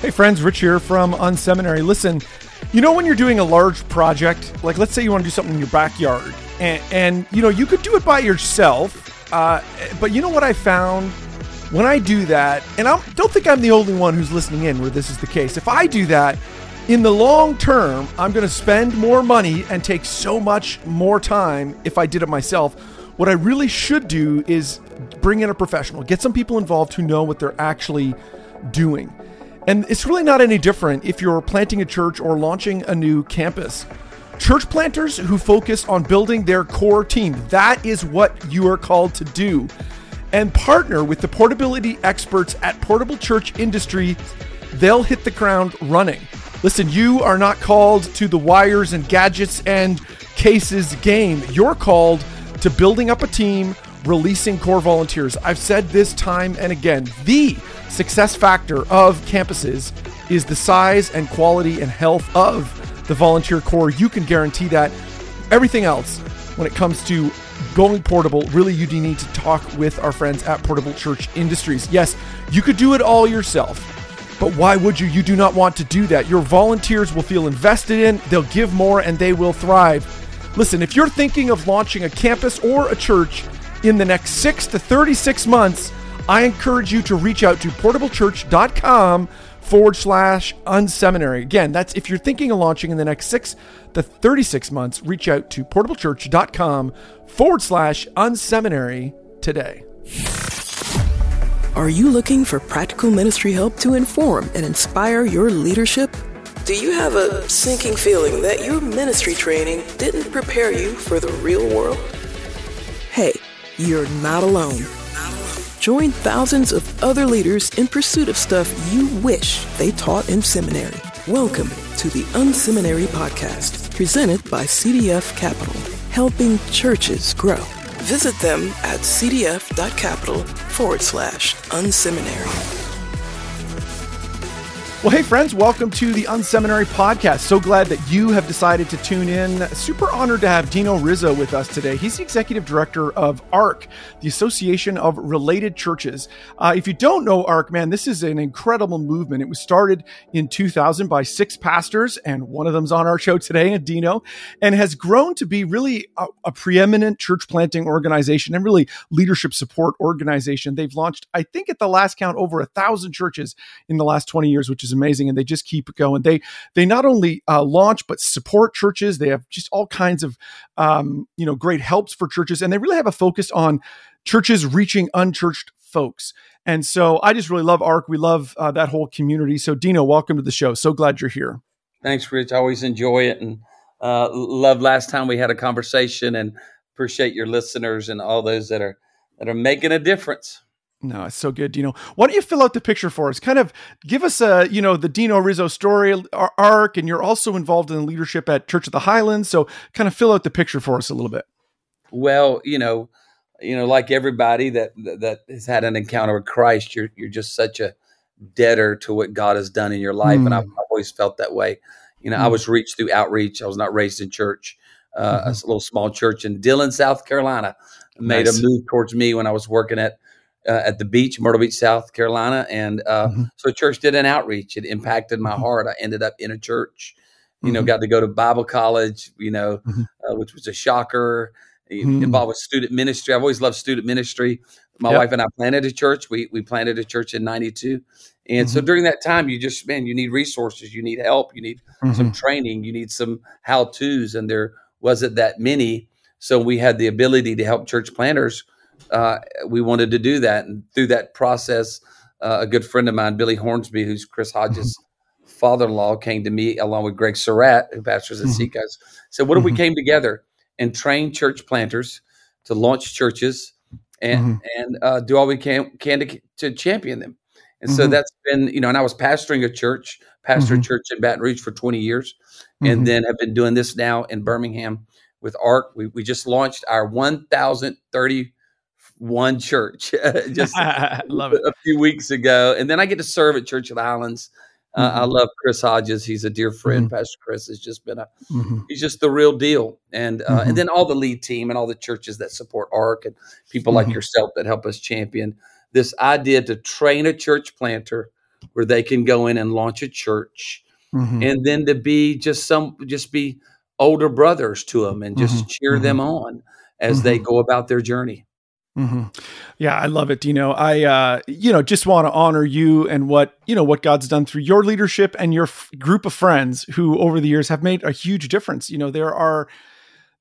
Hey, friends, Rich here from Unseminary. Listen, you know, when you're doing a large project, like let's say you want to do something in your backyard, and, and you know, you could do it by yourself, uh, but you know what I found? When I do that, and I don't think I'm the only one who's listening in where this is the case. If I do that, in the long term, I'm going to spend more money and take so much more time if I did it myself. What I really should do is bring in a professional, get some people involved who know what they're actually doing. And it's really not any different if you're planting a church or launching a new campus. Church planters who focus on building their core team, that is what you are called to do. And partner with the portability experts at Portable Church Industry. They'll hit the ground running. Listen, you are not called to the wires and gadgets and cases game. You're called to building up a team, releasing core volunteers. I've said this time and again. The success factor of campuses is the size and quality and health of the volunteer core. You can guarantee that. Everything else, when it comes to going portable, really you do need to talk with our friends at Portable Church Industries. Yes, you could do it all yourself, but why would you? You do not want to do that. Your volunteers will feel invested in, they'll give more, and they will thrive. Listen, if you're thinking of launching a campus or a church in the next six to 36 months, I encourage you to reach out to portablechurch.com forward slash unseminary. Again, that's if you're thinking of launching in the next six to 36 months, reach out to portablechurch.com forward slash unseminary today. Are you looking for practical ministry help to inform and inspire your leadership? Do you have a sinking feeling that your ministry training didn't prepare you for the real world? Hey, you're not alone. Join thousands of other leaders in pursuit of stuff you wish they taught in seminary. Welcome to the Unseminary Podcast, presented by CDF Capital, helping churches grow. Visit them at cdf.capital forward slash unseminary. Well, hey, friends, welcome to the Unseminary Podcast. So glad that you have decided to tune in. Super honored to have Dino Rizzo with us today. He's the executive director of ARC, the Association of Related Churches. Uh, if you don't know ARC, man, this is an incredible movement. It was started in 2000 by six pastors, and one of them's on our show today, Dino, and has grown to be really a, a preeminent church planting organization and really leadership support organization. They've launched, I think, at the last count, over a thousand churches in the last 20 years, which is amazing, and they just keep going. They they not only uh, launch but support churches. They have just all kinds of um, you know great helps for churches, and they really have a focus on churches reaching unchurched folks. And so I just really love ARC. We love uh, that whole community. So Dino, welcome to the show. So glad you're here. Thanks, Rich. I always enjoy it and uh, love last time we had a conversation and appreciate your listeners and all those that are that are making a difference. No, it's so good, Dino. Why don't you fill out the picture for us? Kind of give us a, you know, the Dino Rizzo story arc, and you're also involved in leadership at Church of the Highlands. So, kind of fill out the picture for us a little bit. Well, you know, you know, like everybody that that has had an encounter with Christ, you're you're just such a debtor to what God has done in your life, mm. and I've, I've, always felt that way. You know, mm. I was reached through outreach. I was not raised in church. Uh, mm-hmm. A little small church in Dillon, South Carolina, made nice. a move towards me when I was working at uh, at the beach, Myrtle Beach, South Carolina, and uh, mm-hmm. so church did an outreach. It impacted my mm-hmm. heart. I ended up in a church. You know, mm-hmm. got to go to Bible college. You know, mm-hmm. uh, which was a shocker. Mm-hmm. Involved with student ministry. I've always loved student ministry. My yep. wife and I planted a church. We we planted a church in '92, and so during that time, you just man, you need resources, you need help, you need some training, you need some how tos, and there wasn't that many. So we had the ability to help church planters uh, we wanted to do that. And through that process, uh, a good friend of mine, Billy Hornsby, who's Chris Hodges' mm-hmm. father-in-law, came to me along with Greg Surratt, who pastors at mm-hmm. Seacoast. Said, "What if we mm-hmm. came together and train church planters to launch churches and mm-hmm. and uh, do all we can can to, to champion them?" And so that's been, you know, and I was pastoring a church, pastor a church in Baton Rouge for 20 years, and then have been doing this now in Birmingham with ARC. We, we just launched our 1,030 one church just love it. a few weeks ago. And then I get to serve at Church of the Highlands. Uh, mm-hmm. I love Chris Hodges. He's a dear friend. Mm-hmm. Pastor Chris has just been a, mm-hmm. he's just the real deal. And, uh, and mm-hmm. then all the lead team and all the churches that support ARC and people like mm-hmm. yourself that help us champion this idea to train a church planter where they can go in and launch a church Mhm. and then to be just some just be older brothers to them and just cheer them on as they go about their journey. Hmm Yeah, I love it. You know, I uh, you know just want to honor you and what you know what God's done through your leadership and your f- group of friends who over the years have made a huge difference. You know, there are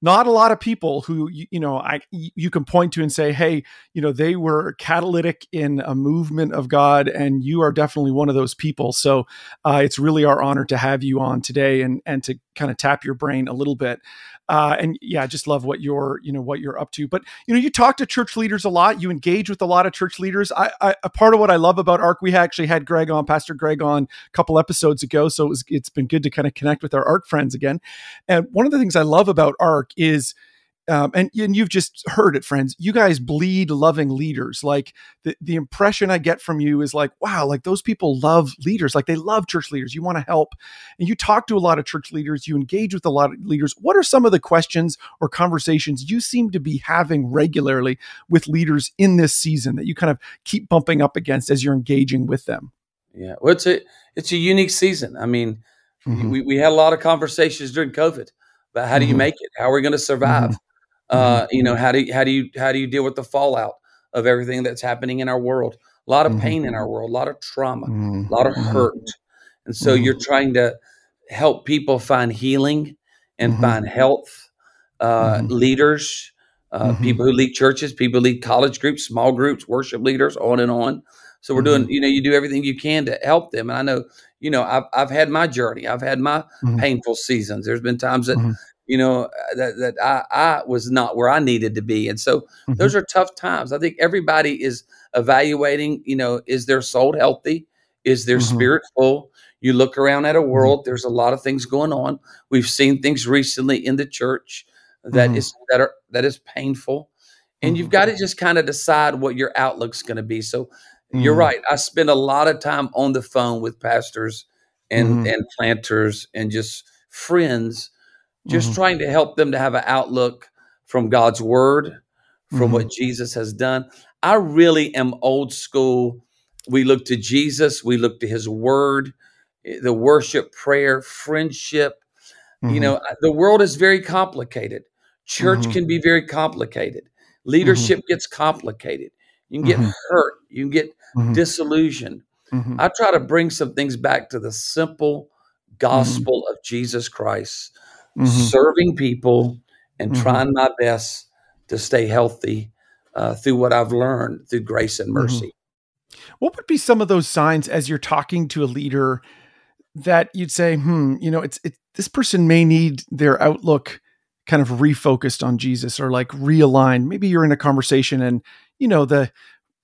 not a lot of people who you, you know I you can point to and say, hey, you know, they were catalytic in a movement of God, and you are definitely one of those people. So uh, it's really our honor to have you on today and and to kind of tap your brain a little bit. Uh, and yeah, I just love what you're, you know, what you're up to. But you know, you talk to church leaders a lot. You engage with a lot of church leaders. I, I a part of what I love about ARC, we actually had Greg on, Pastor Greg on a couple episodes ago. So it was, it's been good to kind of connect with our ARC friends again. And one of the things I love about ARC is um, and, and you've just heard it, friends. You guys bleed loving leaders. Like the, the impression I get from you is like, wow, like those people love leaders. Like they love church leaders. You want to help. And you talk to a lot of church leaders. You engage with a lot of leaders. What are some of the questions or conversations you seem to be having regularly with leaders in this season that you kind of keep bumping up against as you're engaging with them? Yeah, well, it's a it's a unique season. I mean, Mhm. we, we had a lot of conversations during COVID about how do you Mhm. make it? How are we going to survive? Uh, you know, how do you, how do you how do you deal with the fallout of everything that's happening in our world? A lot of Mhm. pain in our world, a lot of trauma, Mhm. a lot of Mhm. hurt, and so Mhm. you're trying to help people find healing and find health. Uh. Leaders, uh, people who lead churches, people who lead college groups, small groups, worship leaders, on and on. So we're Mm-hmm. doing, you know, you do everything you can to help them. And I know, you know, I've I've had my journey. I've had my painful seasons. There's been times that. You know, uh, that that I I was not where I needed to be. And so Mhm. those are tough times. I think everybody is evaluating, you know, is their soul healthy? Is their Mhm. spirit full? You look around at a world, there's a lot of things going on. We've seen things recently in the church that Mhm. is that are that is painful. And you've Mhm. got to just kind of decide what your outlook's going to be. So you're Mhm. right. I spend a lot of time on the phone with pastors and and planters and just friends, just Mhm. trying to help them to have an outlook from God's word, from Mhm. what Jesus has done. I really am old school. We look to Jesus, we look to his word, eh, the worship, prayer, friendship. You Mhm. know, the world is very complicated. Church Mhm. can be very complicated. Leadership gets complicated. You can get Mhm. hurt. You can get disillusioned. I try to bring some things back to the simple gospel of Jesus Christ, Mhm. serving people and Mhm. trying my best to stay healthy uh, through what I've learned through grace and Mhm. mercy. What would be some of those signs as you're talking to a leader that you'd say, hmm, you know, it's it this person may need their outlook kind of refocused on Jesus or like realigned. Maybe you're in a conversation and you know the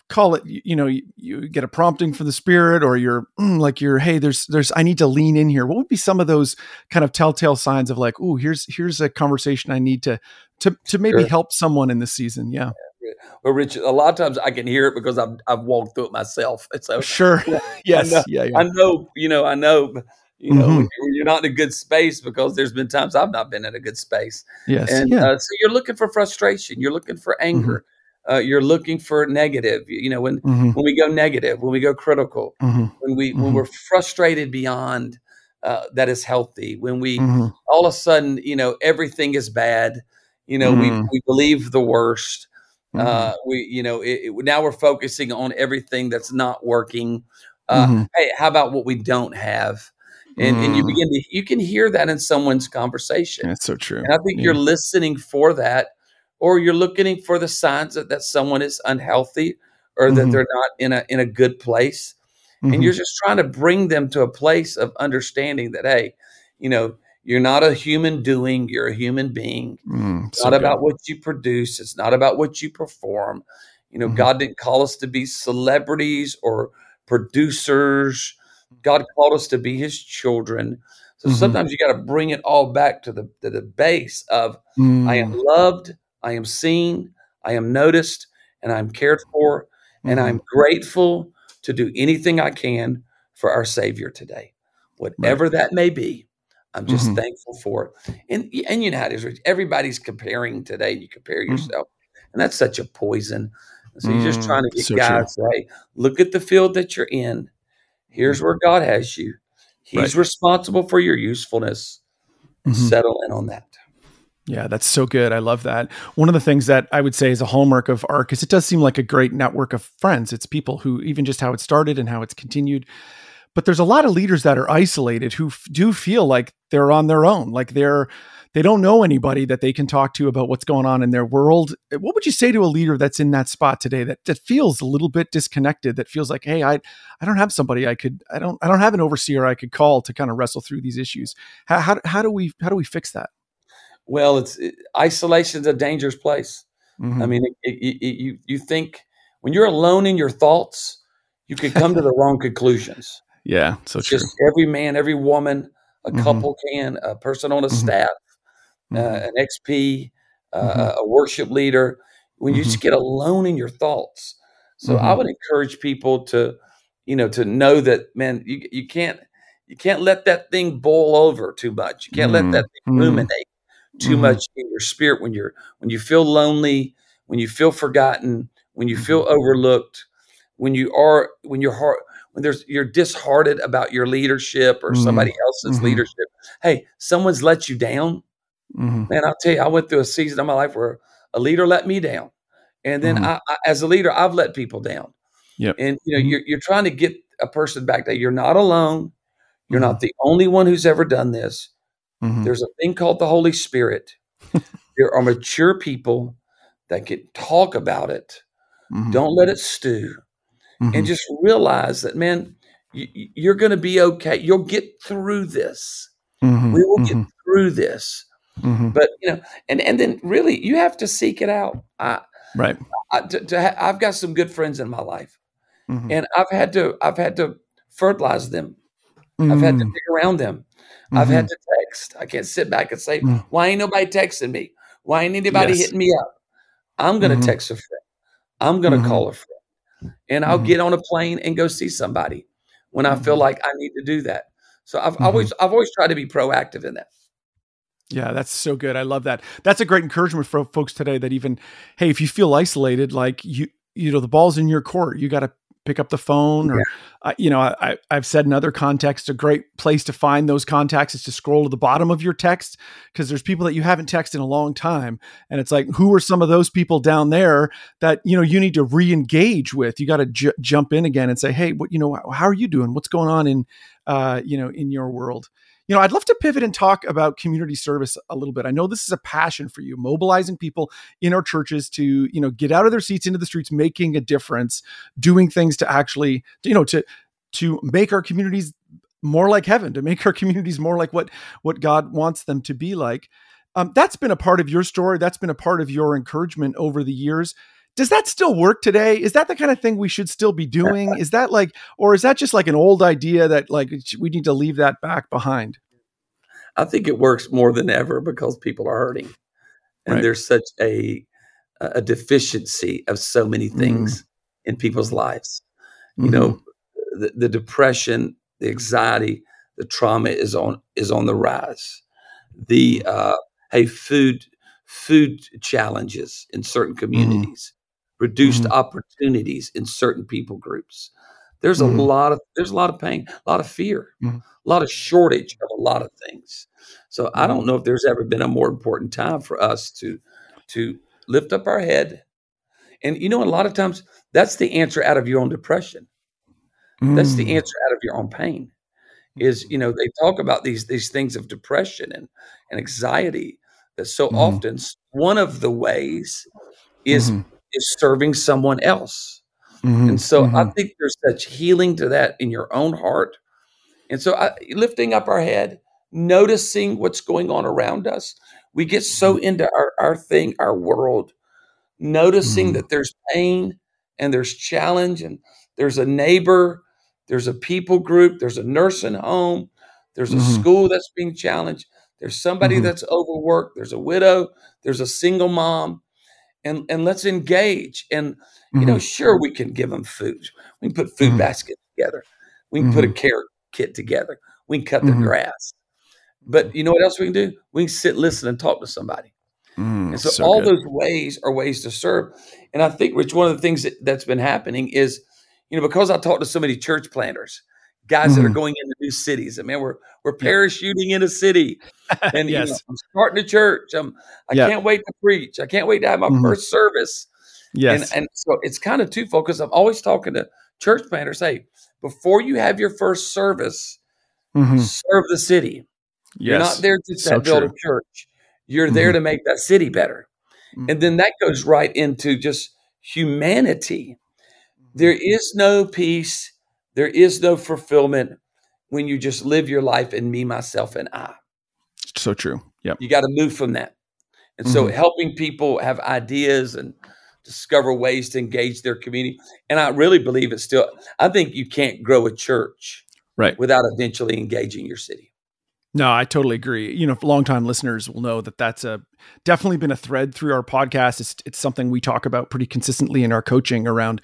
call it you, know you, you get a prompting from the spirit or you're mm, like you're hey there's there's I need to lean in here. What would be some of those kind of telltale signs of like, oh, here's here's a conversation I need to to to maybe Sure. help someone in this season. Yeah. Well, Rich, a lot of times I can hear it because I've I've walked through it myself. And so Sure. Yeah, yes. know. Yeah. Yeah. I know, you know, I know, you know, Mhm. you're- not in a good space because there's been times I've not been in a good space. Yes. And yeah. uh, so you're looking for frustration, you're looking for anger, uh, you're looking for negative. You know, when Mhm. when we go negative, when we go critical, Mhm. when we when Mhm. we're frustrated beyond uh, that is healthy, when we Mhm. all of a sudden, you know, everything is bad. You know, we Mm. we believe the worst. Uh, we, you know, it, it- now we're focusing on everything that's not working. Uh. Hey, how about what we don't have? And and you Mm. begin to you can hear that in someone's conversation. That's so true. And I think Yeah. you're listening for that, or you're looking for the signs that, that someone is unhealthy or that Mhm. they're not in a in a good place. And Mhm. you're just trying to bring them to a place of understanding that, hey, you know, you're not a human doing, you're a human being. Mm, It's so not good. about what you produce, it's not about what you perform. You know, Mhm. God didn't call us to be celebrities or producers. God called us to be his children. So Mhm. sometimes you got to bring it all back to the to the base of I am Mm, loved, I am seen, I am noticed, and I'm cared for, and mhm. I'm grateful to do anything I can for our Savior today. Whatever that may be, I'm just Mhm. thankful for it. And and you know how it is, Everybody's comparing today. You compare Mhm. yourself, and that's such a poison. So you're just Mm, trying to get so true. guys to say, look at the field that you're in Here's where God has you. He's Right. responsible for your usefulness. Settle in on that. Yeah, that's so good. I love that. One of the things that I would say is a hallmark of ARC is it does seem like a great network of friends. It's people who, even just how it started and how it's continued. But there's a lot of leaders that are isolated who f- do feel like they're on their own, like they're they don't know anybody that they can talk to about what's going on in their world. Eh, what would you say to a leader that's in that spot today that that feels a little bit disconnected, that feels like, hey, I I don't have somebody I could I don't I don't have an overseer I could call to kind of wrestle through these issues. How how, how do we how do we fix that? Well, it's it, isolation's a dangerous place. Mhm. I mean, it, it, you you think when you're alone in your thoughts, you could come to the wrong conclusions. yeah, so It's true. just every man, every woman, a Mhm. couple can, a person on a Mhm. staff, uh, an XP, uh, Mhm. a worship leader. When you Mhm. just get alone in your thoughts, so I would encourage people to, you know, to know that man, you you can't you can't let that thing boil over too much. You can't let that thing ruminate too Mhm. much in your spirit when you're when you feel lonely, when you feel forgotten, when you feel overlooked, when you are when your heart when there's you're disheartened about your leadership or Mhm. somebody else's Mhm. leadership. Hey, someone's let you down. Mhm. Man, I'll tell you, I went through a season of my life where a leader let me down. And then Mhm. I, I as a leader, I've let people down. Yep. And you know, you're you're trying to get a person back that you're not alone. You're not the only one who's ever done this. Mhm. There's a thing called the Holy Spirit. there are mature people that can talk about it. Mhm. Don't let it stew. Mhm. And just realize that, man, you, you're going to be okay. You'll get through this. Mhm. We will get Mhm. through this. Mhm. But you know, and and then really, you have to seek it out. I, Right. I to, to ha- I've got some good friends in my life, and I've had to I've had to fertilize them. I've had to dig around them. I've had Mhm. to text. I can't sit back and say, Mm. "Why ain't nobody texting me? Why ain't anybody Yes. hitting me up?" I'm going to Mhm. text a friend. I'm going to Mhm. call a friend, and I'll Mhm. get on a plane and go see somebody when I feel Mhm. like I need to do that. So I've always I've always tried to be proactive in that. Yeah, that's so good. I love that. That's a great encouragement for folks today that even, hey, if you feel isolated, like you, you know, the ball's in your court. You got to pick up the phone or, uh, you know, I, I've said in other contexts, a great place to find those contacts is to scroll to the bottom of your text because there's people that you haven't texted in a long time. And it's like, who are some of those people down there that, you know, you need to re-engage with? You got to ju- jump in again and say, hey, what, you know, how are you doing? What's going on in, uh, you know, in your world? You know, I'd love to pivot and talk about community service a little bit. I know this is a passion for you, mobilizing people in our churches to, you know, get out of their seats into the streets, making a difference, doing things to actually, you know, to to make our communities more like heaven, to make our communities more like what what God wants them to be like. Um, that's been a part of your story. That's been a part of your encouragement over the years. Does that still work today? Is that the kind of thing we should still be doing? Is that like, or is that just like an old idea that like we need to leave that back behind? I think it works more than ever because people are hurting, and Right. there's such a a deficiency of so many things in people's lives. You know, the, the depression, the anxiety, the trauma is on is on the rise. The uh, hey, food food challenges in certain communities, reduced Mhm. opportunities in certain people groups. There's a Mhm. lot of there's a lot of pain, a lot of fear, Mhm. a lot of shortage of a lot of things. So I Mhm. don't know if there's ever been a more important time for us to to lift up our head. And you know, a lot of times that's the answer out of your own depression. That's the Mm. answer out of your own pain. Is you know they talk about these these things of depression and and anxiety that so Mhm. often one of the ways is Mhm. is serving someone else. Mhm. And so I Mhm. think there's such healing to that in your own heart. And so I, lifting up our head, noticing what's going on around us. We get so into our, our thing, our world, noticing Mhm. that there's pain and there's challenge and there's a neighbor, there's a people group, there's a nursing home, there's a Mhm. school that's being challenged, there's somebody Mhm. that's overworked, there's a widow, there's a single mom, and and let's engage. And you know, Mhm. sure we can give them food. We can put food Mhm. baskets together. We can put a Mhm. care kit together. We can cut their Mhm. grass. But you know what else we can do? We can sit, listen, and talk to somebody. Mm, And so, so all good. those ways are ways to serve. And I think, Rich, one of the things that, that's been happening is, you know, because I talk to so many church planters, guys that are going into new cities. I mean, we're we're parachuting in a city, and you know, I'm starting a church. I'm, I Yeah. can't wait to preach. I can't wait to have my Mhm. first service. Yes. And, and so it's kind of twofold because I'm always talking to church planners. Hey, before you have your first service, Mhm. serve the city. You're not there to So build true. a church. You're there Mhm. to make that city better. Mhm. And then that goes right into just humanity. There is no peace, there is no fulfillment when you just live your life in me, myself, and I. So true. Yep. You got to move from that. And so Mhm. helping people have ideas and discover ways to engage their community. And I really believe it's still, I think you can't grow a church Right. without eventually engaging your city. No, I totally agree. You know, longtime listeners will know that that's a definitely been a thread through our podcast. It's it's something we talk about pretty consistently in our coaching around,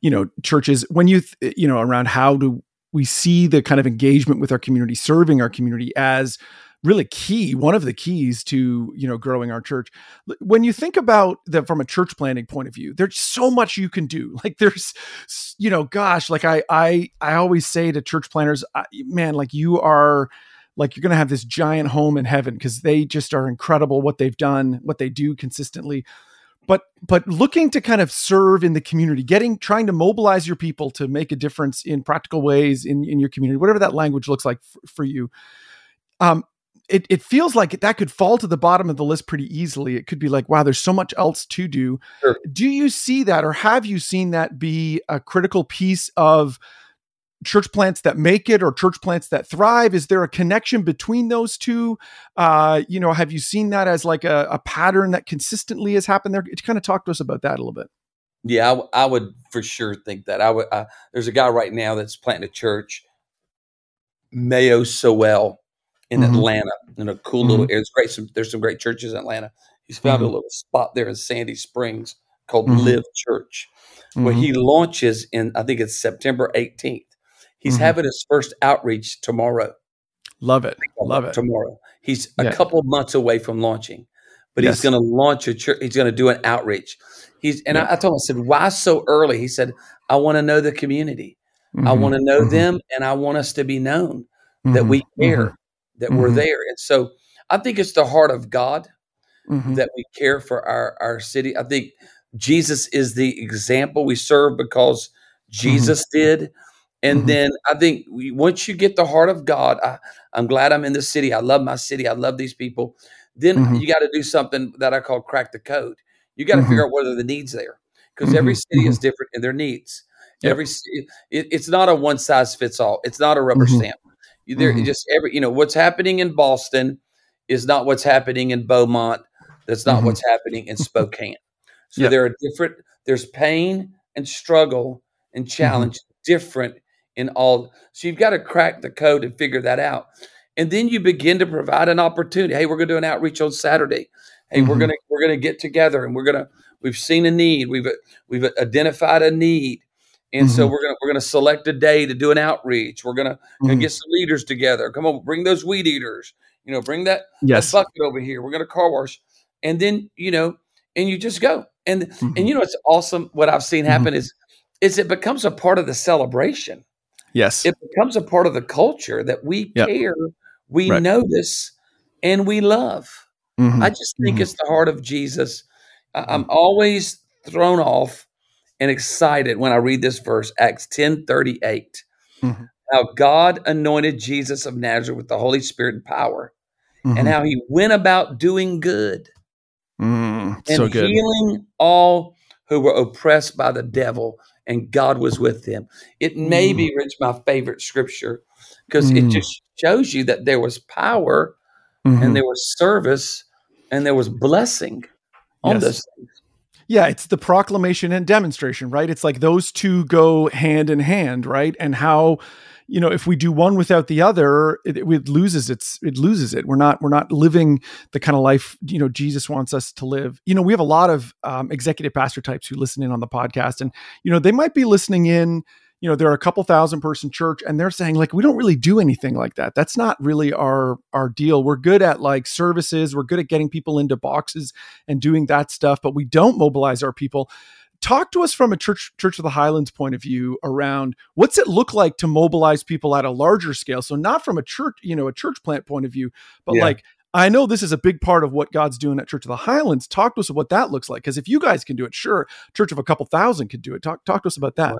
you know, churches. When you th- you know around how do we see the kind of engagement with our community, serving our community as really key, one of the keys to you know growing our church. When you think about that from a church planning point of view, there's so much you can do. Like there's, you know, gosh, like I I I always say to church planners, man, like you are like you're going to have this giant home in heaven because they just are incredible what they've done what they do consistently but but looking to kind of serve in the community getting trying to mobilize your people to make a difference in practical ways in, in your community whatever that language looks like f- for you um it, it feels like that could fall to the bottom of the list pretty easily it could be like wow there's so much else to do Sure. do you see that or have you seen that be a critical piece of church plants that make it or church plants that thrive is there a connection between those two uh you know have you seen that as like a, a pattern that consistently has happened there To kind of talk to us about that a little bit Yeah, I, w- I would for sure think that. I would. Uh, there's a guy right now that's planting a church, Mayo Sowell, in Mhm. Atlanta, in a cool little. It's great. Some there's some great churches in Atlanta. He's found Mhm. a little spot there in Sandy Springs called Mhm. Live Church, where Mhm. he launches in. I think it's September 18th. He's Mhm. having his first outreach tomorrow. love it love it tomorrow. He's a Yeah. couple months away from launching, but he's going to launch a church. He's going to do an outreach. He's and Yeah. I, I told him, I said, "Why so early?" He said, "I want to know the community. I Mhm. want to know Mhm. them, and I want us to be known that we care, that we're Mhm. there." And so, I think it's the heart of God that we care for our our city. I think Jesus is the example we serve because Jesus did. And Mhm. then I think we, once you get the heart of God, I, I'm glad I'm in the city. I love my city. I love these people. Then Mhm. you got to do something that I call crack the code. You got to Mhm. figure out what are the needs there because every Mhm. city is different in their needs. Yep. Every it, it's not a one size fits all. It's not a rubber Mhm. stamp. You- There just every you know what's happening in Boston is not what's happening in Beaumont. That's not what's happening in Spokane. So Yep. there are different. There's pain and struggle and challenge different in all. So you've got to crack the code and figure that out, and then you begin to provide an opportunity. Hey, we're going to do an outreach on Saturday. Hey, we're Mhm. gonna we're gonna get together and we're gonna we've seen a need. We've we've identified a need. And so Mhm. we're gonna we're gonna select a day to do an outreach. We're gonna, gonna Mhm. get some leaders together. Come on, bring those weed eaters. You know, bring that yes a bucket over here. We're going to car wash. And then, you know, and you just go. And and you know it's awesome what I've seen Mhm. happen is is it becomes a part of the celebration. Yes It becomes a part of the culture that we Yep. care, we Right. notice, and we love. Mhm. I just think Mhm. it's the heart of Jesus. I'm always thrown off and excited when I read this verse, Acts 10 38. Mhm. How God anointed Jesus of Nazareth with the Holy Spirit and power, and Mhm. how he went about doing good Mm, and so good healing all who were oppressed by the devil, and God was with them. It may Mm. be, Rich, my favorite scripture because it Mm. just shows you that there was power Mhm. and there was service and there was blessing on Yes. things. Yeah, it's the proclamation and demonstration, right? It's like those two go hand in hand, right? And how, you know, if we do one without the other, it, it loses its it loses it. We're not we're not living the kind of life you know Jesus wants us to live. You know, we have a lot of um, executive pastor types who listen in on the podcast, and you know they might be listening in. You know, they're a couple thousand person church, and they're saying like we don't really do anything like that. That's not really our our deal. We're good at like services. We're good at getting people into boxes and doing that stuff, but we don't mobilize our people. talk to us from a church Church of the Highlands point of view around what's it look like to mobilize people at a larger scale. So not from a church, you know, a church plant point of view, but Yeah. like I know this is a big part of what God's doing at Church of the Highlands. Talk to us what that looks like. Because if you guys can do it, sure, Church of a couple thousand could do it. Talk talk to us about that.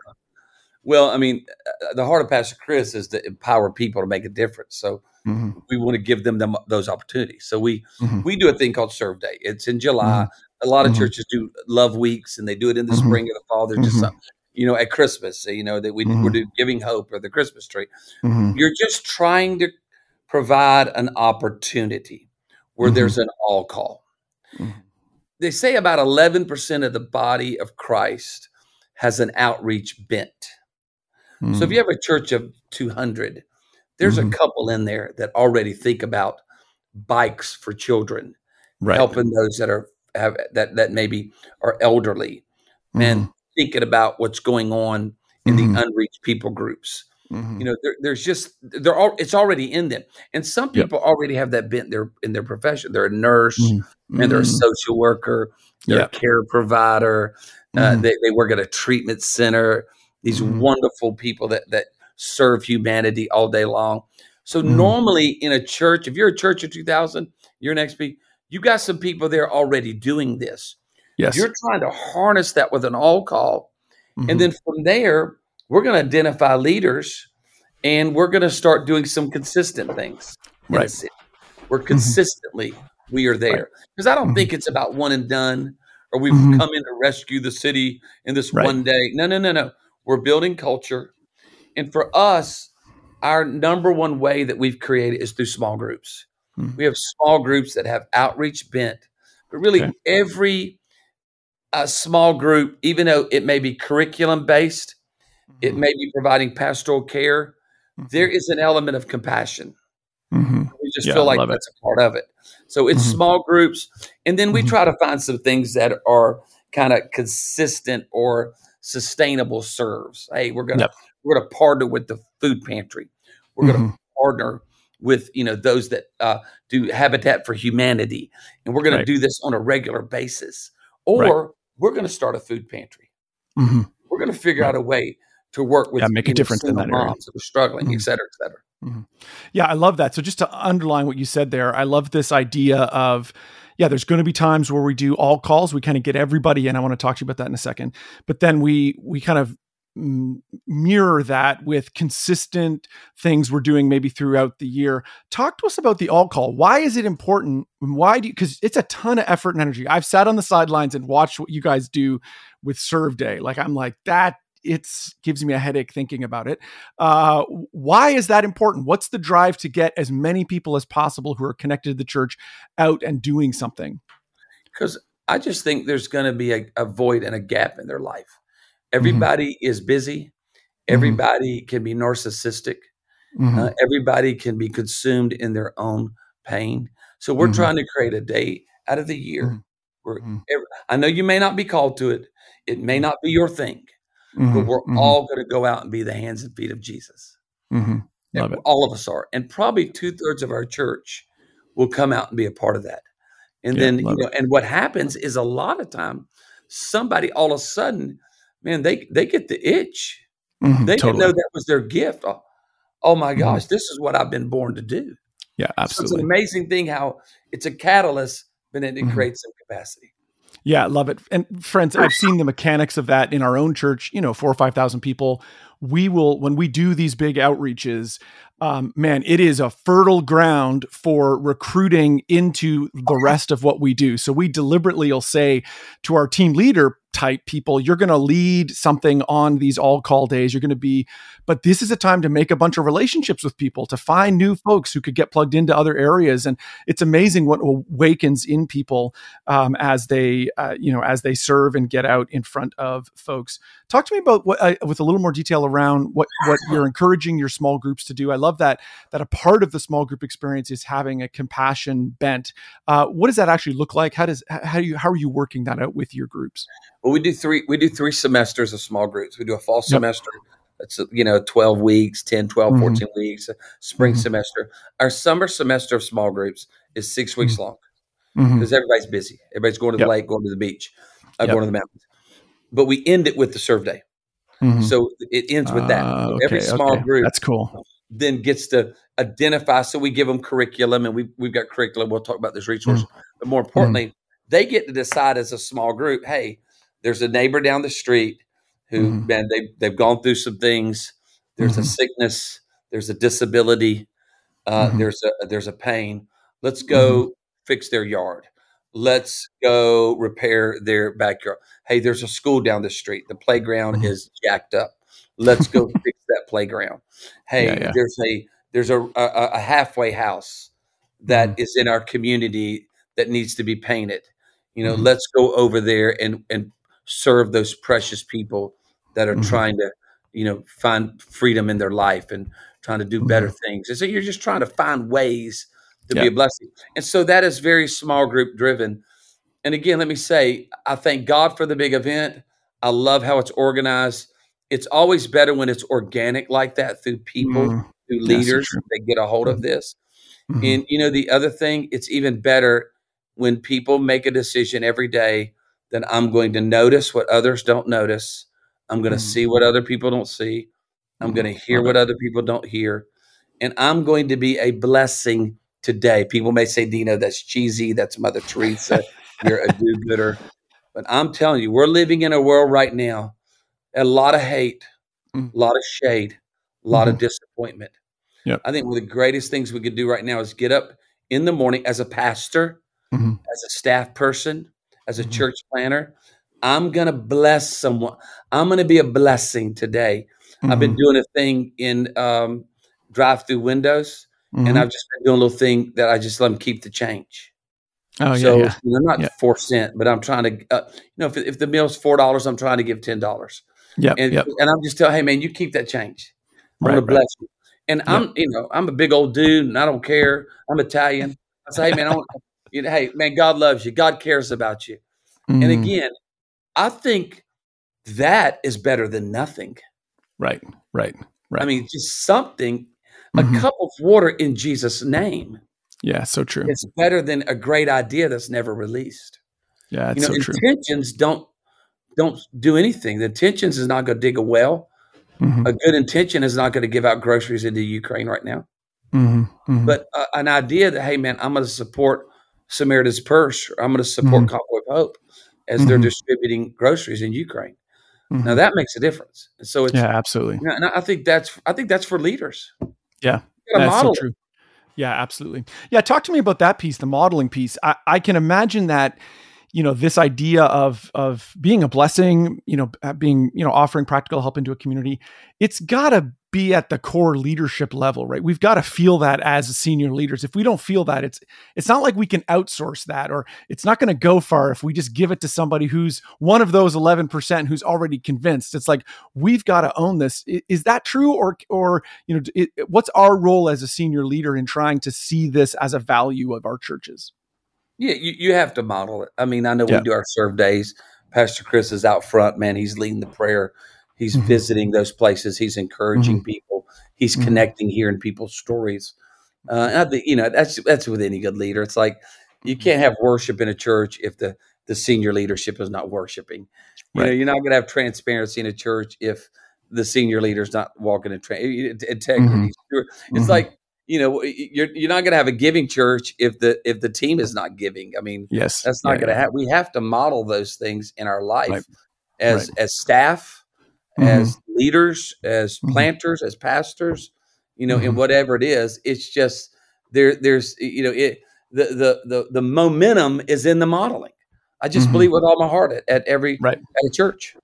Well, I mean, uh, the heart of Pastor Chris is to empower people to make a difference. So Mhm, we want to give them, them those opportunities. So we mhm, we do a thing called Serve Day. It's in July. A lot of Mhm. churches do Love Weeks, and they do it in the Mhm. spring or the fall. They're just Mhm. some, you know, at Christmas. You know that we Mhm. we do Giving Hope or the Christmas tree. You're just trying to provide an opportunity where there's an all call. They say about 11% of the body of Christ has an outreach bent. So if you have a church of 200, there's Mhm. a couple in there that already think about bikes for children, right. helping those that are have that that maybe are elderly, and thinking about what's going on in the unreached people groups. Mhm, You know, there, there's just they're all it's already in them, and some Yep. people already have that bent their in their profession. They're a nurse, Mhm. and they're a social worker, they're Yeah. a care provider. Uh, Mhm. they, they work at a treatment center. These Mhm. wonderful people that that serve humanity all day long. So Mhm. normally in a church, if you're a church of 2000, you're an XP, you got some people there already doing this. yes. You're trying to harness that with an all call. Mhm. And then from there, we're going to identify leaders and we're going to start doing some consistent things. Right. We're consistently, we are there. Because I don't Mhm. think it's about one and done or we've Mhm. come in to rescue the city in this Right. one day. No, no, no, no. We're building culture. And for us, our number one way that we've created is through small groups. Mhm. We have small groups that have outreach bent, but really Okay. every uh, small group, even though it may be curriculum based, it may be providing pastoral care, there is an element of compassion. Mhm. We just Yeah, feel like love it. that's a part of it. So it's Mhm. small groups, and then we Mhm. try to find some things that are kind of consistent or sustainable serves. Hey, we're gonna Yep. we're gonna partner with the food pantry. We're gonna Mhm. partner with you know those that uh, do Habitat for Humanity, and we're gonna Right. do this on a regular basis. Or we're gonna start a food pantry. Mhm. We're gonna figure Right. out a way to work with Yeah, make a difference in that area. moms that are struggling, Mhm. et cetera, et cetera. Yeah, I love that. So just to underline what you said there, I love this idea of yeah, there's going to be times where we do all calls, we kind of get everybody in. I want to talk to you about that in a second. But then we we kind of mirror that with consistent things we're doing maybe throughout the year. Talk to us about the all call. Why is it important? Why do you cuz it's a ton of effort and energy. I've sat on the sidelines and watched what you guys do with Serve Day. Like I'm like that it's gives me a headache thinking about it. Uh, why is that important? What's the drive to get as many people as possible who are connected to the church out and doing something? because I just think there's going to be a, a void and a gap in their life. Everybody is busy. Everybody can be narcissistic. Mhm. Uh, everybody can be consumed in their own pain. So we're Mhm. trying to create a day out of the year where every, I know you may not be called to it. It may not be your thing, but Mhm. we're Mhm. all going to go out and be the hands and feet of Jesus. Mhm. It. All of us are. And probably two thirds of our church will come out and be a part of that. And Yeah, then, you know, and what happens is a lot of time, somebody all of a sudden, man, they they get the itch. Mhm. They didn't Totally. know that was their gift. Oh, oh my Mhm. gosh, this is what I've been born to do. Yeah, So it's an amazing thing how it's a catalyst, but then it Mhm. creates some capacity. Yeah, love it. And friends, I've seen the mechanics of that in our own church, you know, four or 5,000 people. We will, when we do these big outreaches, um, man, it is a fertile ground for recruiting into the rest of what we do. So we deliberately will say to our team leader type people, you're going to lead something on these all call days. You're going to be, but this is a time to make a bunch of relationships with people, to find new folks who could get plugged into other areas. And it's amazing what awakens in people um, as they uh, you know as they serve and get out in front of folks talk to me about what uh, with a little more detail around what what you're encouraging your small groups to do i love that that a part of the small group experience is having a compassion bent uh, what does that actually look like how does how do you how are you working that out with your groups Well, we do three we do three semesters of small groups. We do a fall semester. That's you know 12 weeks, 10, 12, Mhm. 14 weeks, a spring Mhm. semester. Our summer semester of small groups is 6 weeks long Mhm. because everybody's busy. Everybody's going to the Yep. lake, going to the beach, uh, Yep. going to the mountains. But we end it with the serve day. Mhm. So it ends with that. Ah, So every small okay. group That's cool. then gets to identify. So we give them curriculum, and we we've got curriculum. We'll talk about this resource, Mm-hmm. but more importantly, they get to decide as a small group. Hey, there's a neighbor down the street who Mhm. man they they've gone through some things. There's a Mhm. sickness. There's a disability. Uh, Mhm. There's a there's a pain. Let's go fix their yard. Let's go repair their backyard. Hey, there's a school down the street. The playground Mhm. is jacked up. Let's go fix that playground. Hey, Yeah, yeah. there's a there's a, a, a halfway house that is in our community that needs to be painted. You know, Mhm. let's go over there and and serve those precious people that are Mhm. trying to, you know, find freedom in their life and trying to do better things. And so you're just trying to find ways to be a blessing. And so that is very small group driven. And again, let me say, I thank God for the big event. I love how it's organized. It's always better when it's organic like that through people, Mm. through Yeah, leaders that get a hold of this. Mhm. And you know, the other thing, it's even better when people make a decision every day that I'm going to notice what others don't notice. I'm going to Mhm. see what other people don't see. I'm Mhm. going to hear what other people don't hear. And I'm going to be a blessing today. People may say, Dino, that's cheesy. That's Mother Teresa. You're a do gooder. But I'm telling you, we're living in a world right now, a lot of hate, Mm. a lot of shade, a lot of Mhm. disappointment. Yep. I think one of the greatest things we could do right now is get up in the morning as a pastor, Mhm. as a staff person, as a Mhm. church planner. I'm going to bless someone. I'm going to be a blessing today. I've been Mhm. doing a thing in um, drive through windows, and Mhm. I've just been doing a little thing that I just let them keep the change. Oh yeah, so yeah. you know, not Yeah. four cent, but I'm trying to, uh, you know, if, if the meal's four dollars, I'm trying to give ten dollars, Yeah. and yep. and I'm just telling, hey man, you keep that change. I'm Right, gonna right. bless you. And I'm, you know, I'm a big old dude, and I don't care. I'm Italian. I say, hey man, I want, you know, hey man, God loves you. God cares about you. And Mm, again, I think that is better than nothing. right, right, right. I mean, just something, Mhm. a cup of water in Jesus' name yeah, so true. It's better than a great idea that's never released. Yeah, it's you know, so true. intentions don't don't do anything. The intentions is not going to dig a well. Mhm, A good intention is not going to give out groceries into Ukraine right now. mhm, mhm. But uh, an idea that hey man, I'm going to support Samaritan's Purse, or I'm going to support Mhm. Convoy of Hope as they're Mhm. distributing groceries in Ukraine. Now that makes a difference. And so it's yeah, absolutely. And I think that's I think that's for leaders. Yeah, That's so true. Yeah, absolutely. Yeah, talk to me about that piece, the modeling piece. I, I can imagine that, you know, this idea of of being a blessing, you know, being, you know, offering practical help into a community, it's got to be at the core leadership level, right? We've got to feel that as senior leaders. If we don't feel that, it's it's not like we can outsource that or it's not going to go far if we just give it to somebody who's one of those 11% who's already convinced. It's like we've got to own this. Is that true or or you know, it, what's our role as a senior leader in trying to see this as a value of our churches? Yeah, you, you have to model it. I mean, I know Yeah. we do our serve days. Pastor Chris is out front, man. He's leading the prayer. He's Mhm. visiting those places. He's encouraging people. He's Mhm. connecting, hearing people's stories. Uh, and I think you know that's that's with any good leader. It's like you Mhm. can't have worship in a church if the the senior leadership is not worshiping. You know, you're not going to have transparency in a church if the senior leader's not walking in tra- integrity. Mhm. Sure. It's Mhm. like you know you're you're not going to have a giving church if the if the team is not giving. I mean, Yes, that's not Yeah, going to yeah. happen. We have to model those things in our life Right. as as staff, Mhm. as leaders, as Mhm. planters, as pastors. You know, in Mhm. whatever it is, it's just there. There's you know it. The the the the momentum is in the modeling. I just Mhm. believe with all my heart at, at every Right. at a church.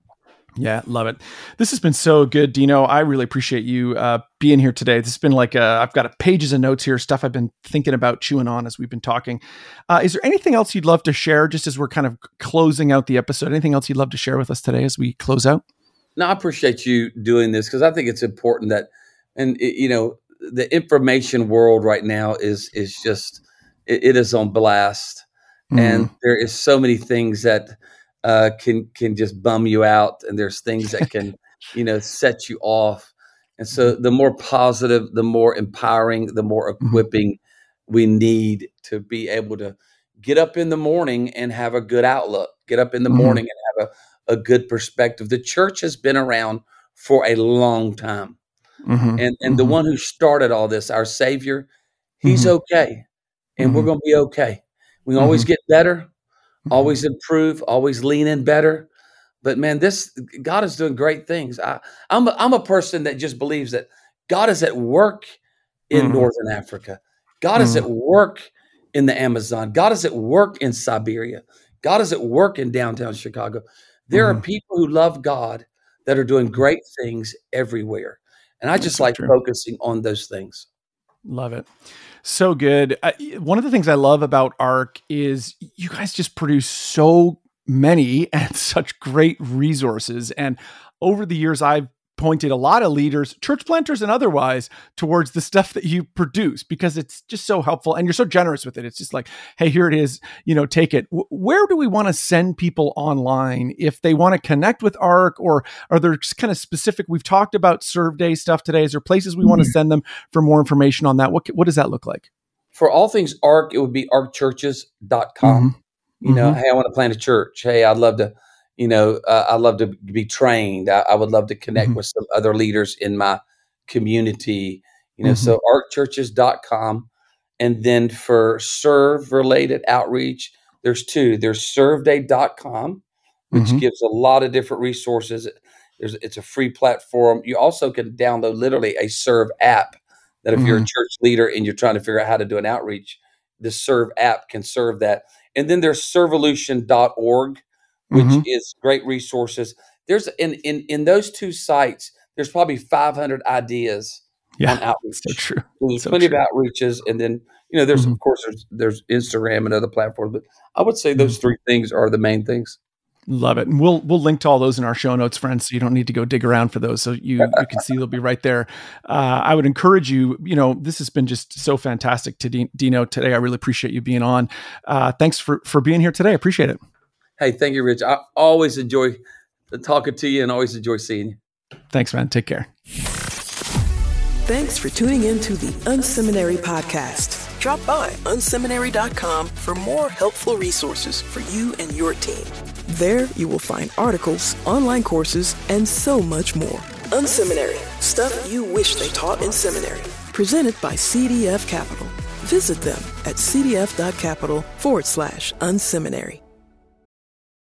Yeah, love it. This has been so good, Dino. I really appreciate you uh, being here today. This has been like i I've got a pages of notes here, stuff I've been thinking about, chewing on as we've been talking. Uh, is there anything else you'd love to share, just as we're kind of closing out the episode? Anything else you'd love to share with us today as we close out? No, I appreciate you doing this because I think it's important that, and it, you know, the information world right now is is just it, it is on blast, and Mm, there is so many things that uh, can can just bum you out, and there's things that can you know set you off, and so the more positive, the more empowering, the more Mhm. equipping we need to be able to get up in the morning and have a good outlook. Get up in the Mhm. morning and have a good perspective. The church has been around for a long time. Mm-hmm. And and the mm-hmm. one who started all this, our Savior, He's mm-hmm. okay, and we're mm-hmm. going to be okay. We always mm-hmm. get better, always improve, always lean in better. But man, this God is doing great things. I, I'm a, I'm a person that just believes that God is at work in mm-hmm. Northern Africa. God mm-hmm. is at work in the Amazon. God is at work in Siberia. God is at work in downtown Chicago. There mm-hmm. are people who love God that are doing great things everywhere. And I just That's like focusing on those things. Love it. So good. I, one of the things I love about ARC is you guys just produce so many and such great resources. And over the years, I've pointed a lot of leaders, church planters and otherwise, towards the stuff that you produce because it's just so helpful and you're so generous with it. It's just like, hey, here it is, you know, take it. W- where do we want to send people online if they want to connect with ARC or are there kind of specific? We've talked about serve day stuff today. Is there places we mm-hmm. want to send them for more information on that? What, what does that look like? For all things ARC, it would be arcchurches.com. Mm-hmm. You know, mm-hmm. hey, I want to plant a church. Hey, I'd love to you know, uh, I love to be trained. I, I would love to connect mm-hmm. with some other leaders in my community, you know, mm-hmm. so arcchurches.com. And then for serve related outreach, there's two. There's serveday.com, which mm-hmm. gives a lot of different resources. There's, it's a free platform. You also can download literally a serve app that if you're a mm-hmm. church leader and you're trying to figure out how to do an outreach, the serve app can serve that. And then there's servolution.org, which mm-hmm. is great resources. There's in in in those two sites, there's probably 500 ideas yeah, on outreach. So true. There's so plenty true. of outreaches, and then you know, there's mm-hmm. of course there's there's Instagram and other platforms, but I would say those mm-hmm. three things are the main things. Love it. And we'll we'll link to all those in our show notes, friends. So you don't need to go dig around for those. So you you can see they'll be right there. Uh, I would encourage you. You know, this has been just so fantastic to Dino today. I really appreciate you being on. Uh, thanks for for being here today. I appreciate it. Hey, thank you, Rich. I always enjoy talking to you and always enjoy seeing you. Thanks, man. Take care. Thanks for tuning in to the Unseminary Podcast. Drop by unseminary.com for more helpful resources for you and your team. There, you will find articles, online courses, and so much more. Unseminary, stuff you wish they taught in seminary. Presented by CDF Capital. Visit them at cdf.capital forward slash unseminary.